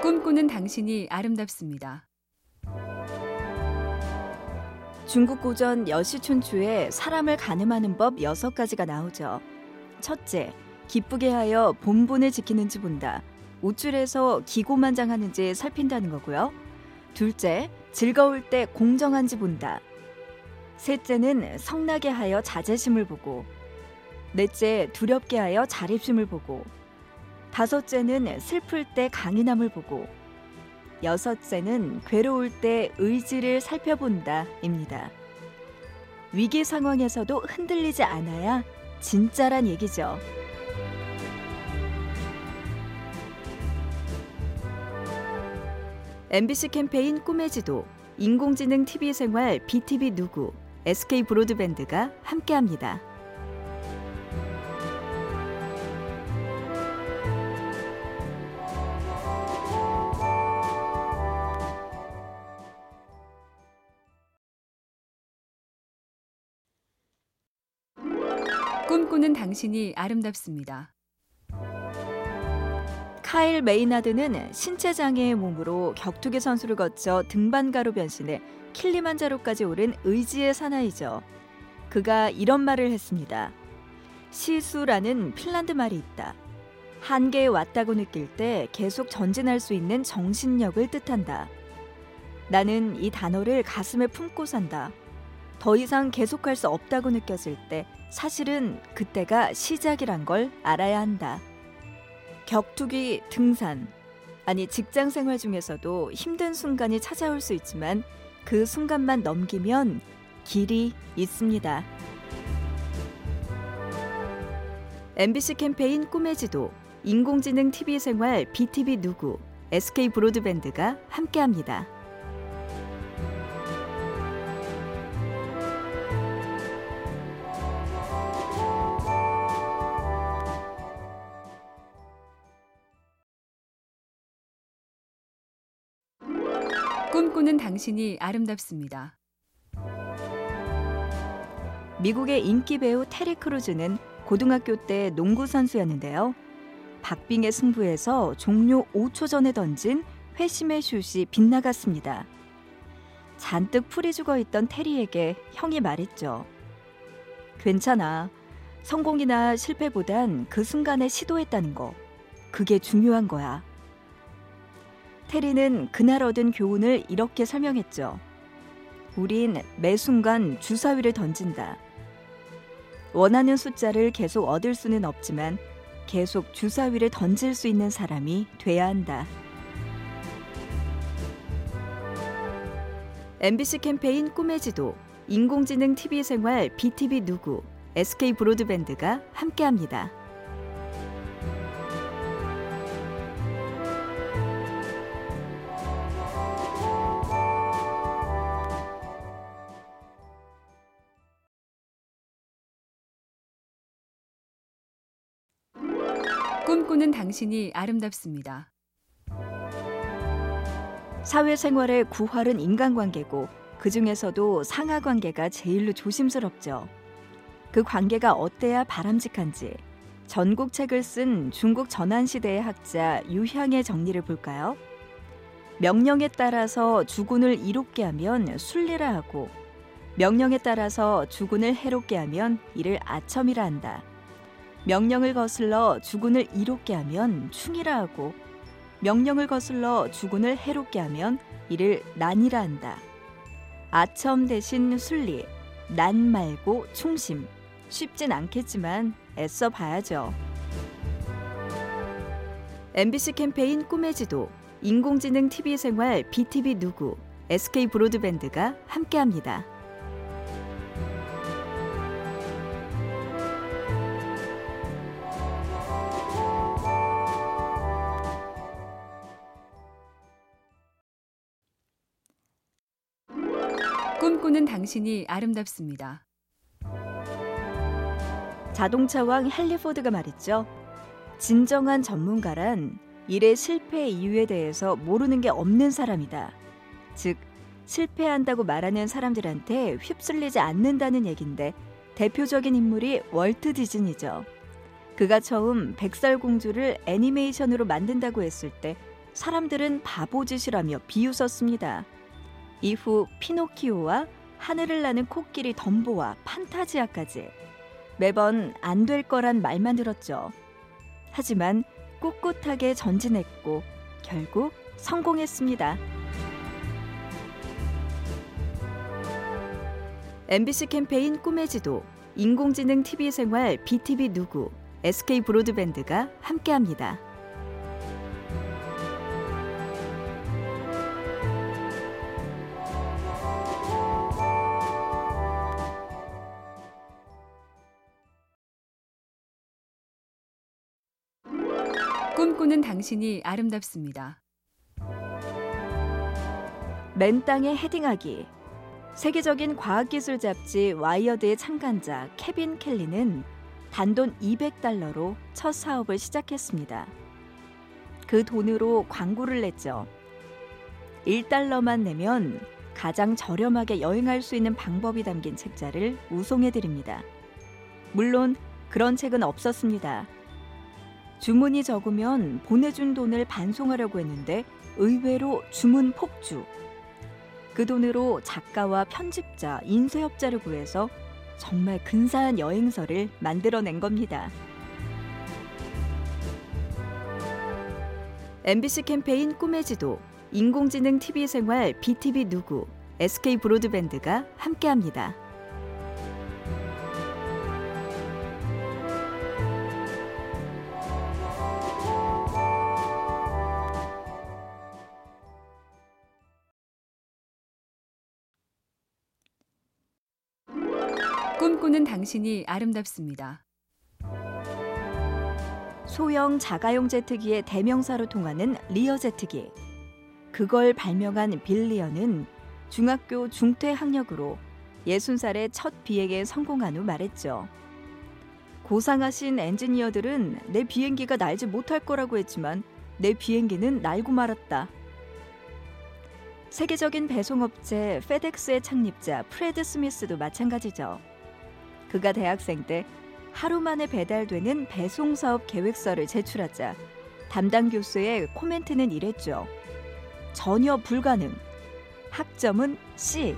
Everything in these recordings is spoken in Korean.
꿈꾸는 당신이 아름답습니다. 중국 고전 여시춘추에 사람을 가늠하는 법 6가지가 나오죠. 첫째, 기쁘게 하여 본분을 지키는지 본다. 우쭐해서 기고만장하는지 살핀다는 거고요. 둘째, 즐거울 때 공정한지 본다. 셋째는 성나게 하여 자제심을 보고 넷째, 두렵게 하여 자립심을 보고 다섯째는 슬플 때 강인함을 보고 여섯째는 괴로울 때 의지를 살펴본다입니다. 위기 상황에서도 흔들리지 않아야 진짜란 얘기죠. MBC 캠페인 꿈의 지도, 인공지능 TV 생활 BTV 누구, SK 브로드밴드가 함께합니다. 꿈꾸는 당신이 아름답습니다. 카일 메이나드는 신체 장애의 몸으로 격투기 선수를 거쳐 등반가로 변신해 킬리만자로까지 오른 의지의 사나이죠. 그가 이런 말을 했습니다. 시수라는 핀란드 말이 있다. 한계에 왔다고 느낄 때 계속 전진할 수 있는 정신력을 뜻한다. 나는 이 단어를 가슴에 품고 산다. 더 이상 계속할 수 없다고 느껴질 때 사실은 그때가 시작이란 걸 알아야 한다. 격투기, 등산, 아니 직장 생활 중에서도 힘든 순간이 찾아올 수 있지만 그 순간만 넘기면 길이 있습니다. MBC 캠페인 꿈의 지도, 인공지능 TV 생활 BTV 누구, SK 브로드밴드가 함께합니다. 꿈꾸는 당신이 아름답습니다. 미국의 인기 배우 테리 크루즈는 고등학교 때 농구 선수였는데요. 박빙의 승부에서 종료 5초 전에 던진 회심의 슛이 빗나갔습니다. 잔뜩 풀이 죽어 있던 테리에게 형이 말했죠. 괜찮아. 성공이나 실패보단 그 순간에 시도했다는 거. 그게 중요한 거야. 테리는 그날 얻은 교훈을 이렇게 설명했죠. 우린 매 순간 주사위를 던진다. 원하는 숫자를 계속 얻을 수는 없지만 계속 주사위를 던질 수 있는 사람이 돼야 한다. MBC 캠페인 꿈의 지도, 인공지능 TV 생활 BTV 누구, SK 브로드밴드가 함께합니다. 꿈꾸는 당신이 아름답습니다. 사회생활의 구활은 인간관계고 그 중에서도 상하 관계가 제일로 조심스럽죠. 그 관계가 어때야 바람직한지 전국책을 쓴 중국 전환시대의 학자 유향의 정리를 볼까요? 명령에 따라서 주군을 이롭게 하면 순리라 하고 명령에 따라서 주군을 해롭게 하면 이를 아첨이라 한다. 명령을 거슬러 주군을 이롭게 하면 충이라 하고 명령을 거슬러 주군을 해롭게 하면 이를 난이라 한다. 아첨 대신 순리, 난 말고 충심. 쉽진 않겠지만 애써 봐야죠. MBC 캠페인 꿈의 지도, 인공지능 TV 생활 BTV 누구, SK 브로드밴드가 함께합니다. 꿈꾸는 당신이 아름답습니다. 자동차왕 헨리 포드가 말했죠. 진정한 전문가란 일의 실패 이유에 대해서 모르는 게 없는 사람이다. 즉, 실패한다고 말하는 사람들한테 휩쓸리지 않는다는 얘긴데 대표적인 인물이 월트 디즈니죠. 그가 처음 백설공주를 애니메이션으로 만든다고 했을 때 사람들은 바보짓이라며 비웃었습니다. 이후 피노키오와 하늘을 나는 코끼리 덤보와 판타지아까지 매번 안 될 거란 말만 들었죠. 하지만 꿋꿋하게 전진했고 결국 성공했습니다. MBC 캠페인 꿈의 지도, 인공지능 TV 생활 BTV 누구, SK 브로드밴드가 함께합니다. 꿈꾸는 당신이 아름답습니다. 맨 땅에 헤딩하기. 세계적인 과학기술 잡지 와이어드의 창간자 케빈 켈리는 단돈 200달러로 첫 사업을 시작했습니다. 그 돈으로 광고를 냈죠. 1달러만 내면 가장 저렴하게 여행할 수 있는 방법이 담긴 책자를 우송해 드립니다. 물론 그런 책은 없었습니다. 주문이 적으면 보내준 돈을 반송하려고 했는데 의외로 주문 폭주. 그 돈으로 작가와 편집자, 인쇄업자를 구해서 정말 근사한 여행서를 만들어낸 겁니다. MBC 캠페인 꿈의 지도, 인공지능 TV 생활 BTV 누구, SK 브로드밴드가 함께합니다. 꿈꾸는 당신이 아름답습니다. 소형 자가용 제트기의 대명사로 통하는 리어 제트기. 그걸 발명한 빌리언은 중학교 중퇴 학력으로 60살의 첫 비행에 성공한 후 말했죠. 고상하신 엔지니어들은 내 비행기가 날지 못할 거라고 했지만 내 비행기는 날고 말았다. 세계적인 배송업체 페덱스의 창립자 프레드 스미스도 마찬가지죠. 그가 대학생 때 하루 만에 배달되는 배송 사업 계획서를 제출하자 담당 교수의 코멘트는 이랬죠. 전혀 불가능. 학점은 C.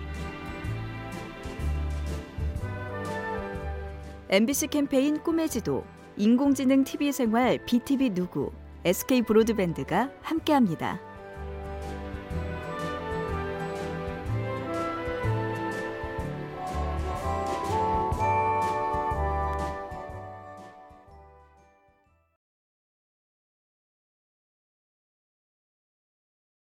MBC 캠페인 꿈의 지도, 인공지능 TV 생활 BTV 누구, SK 브로드밴드가 함께합니다.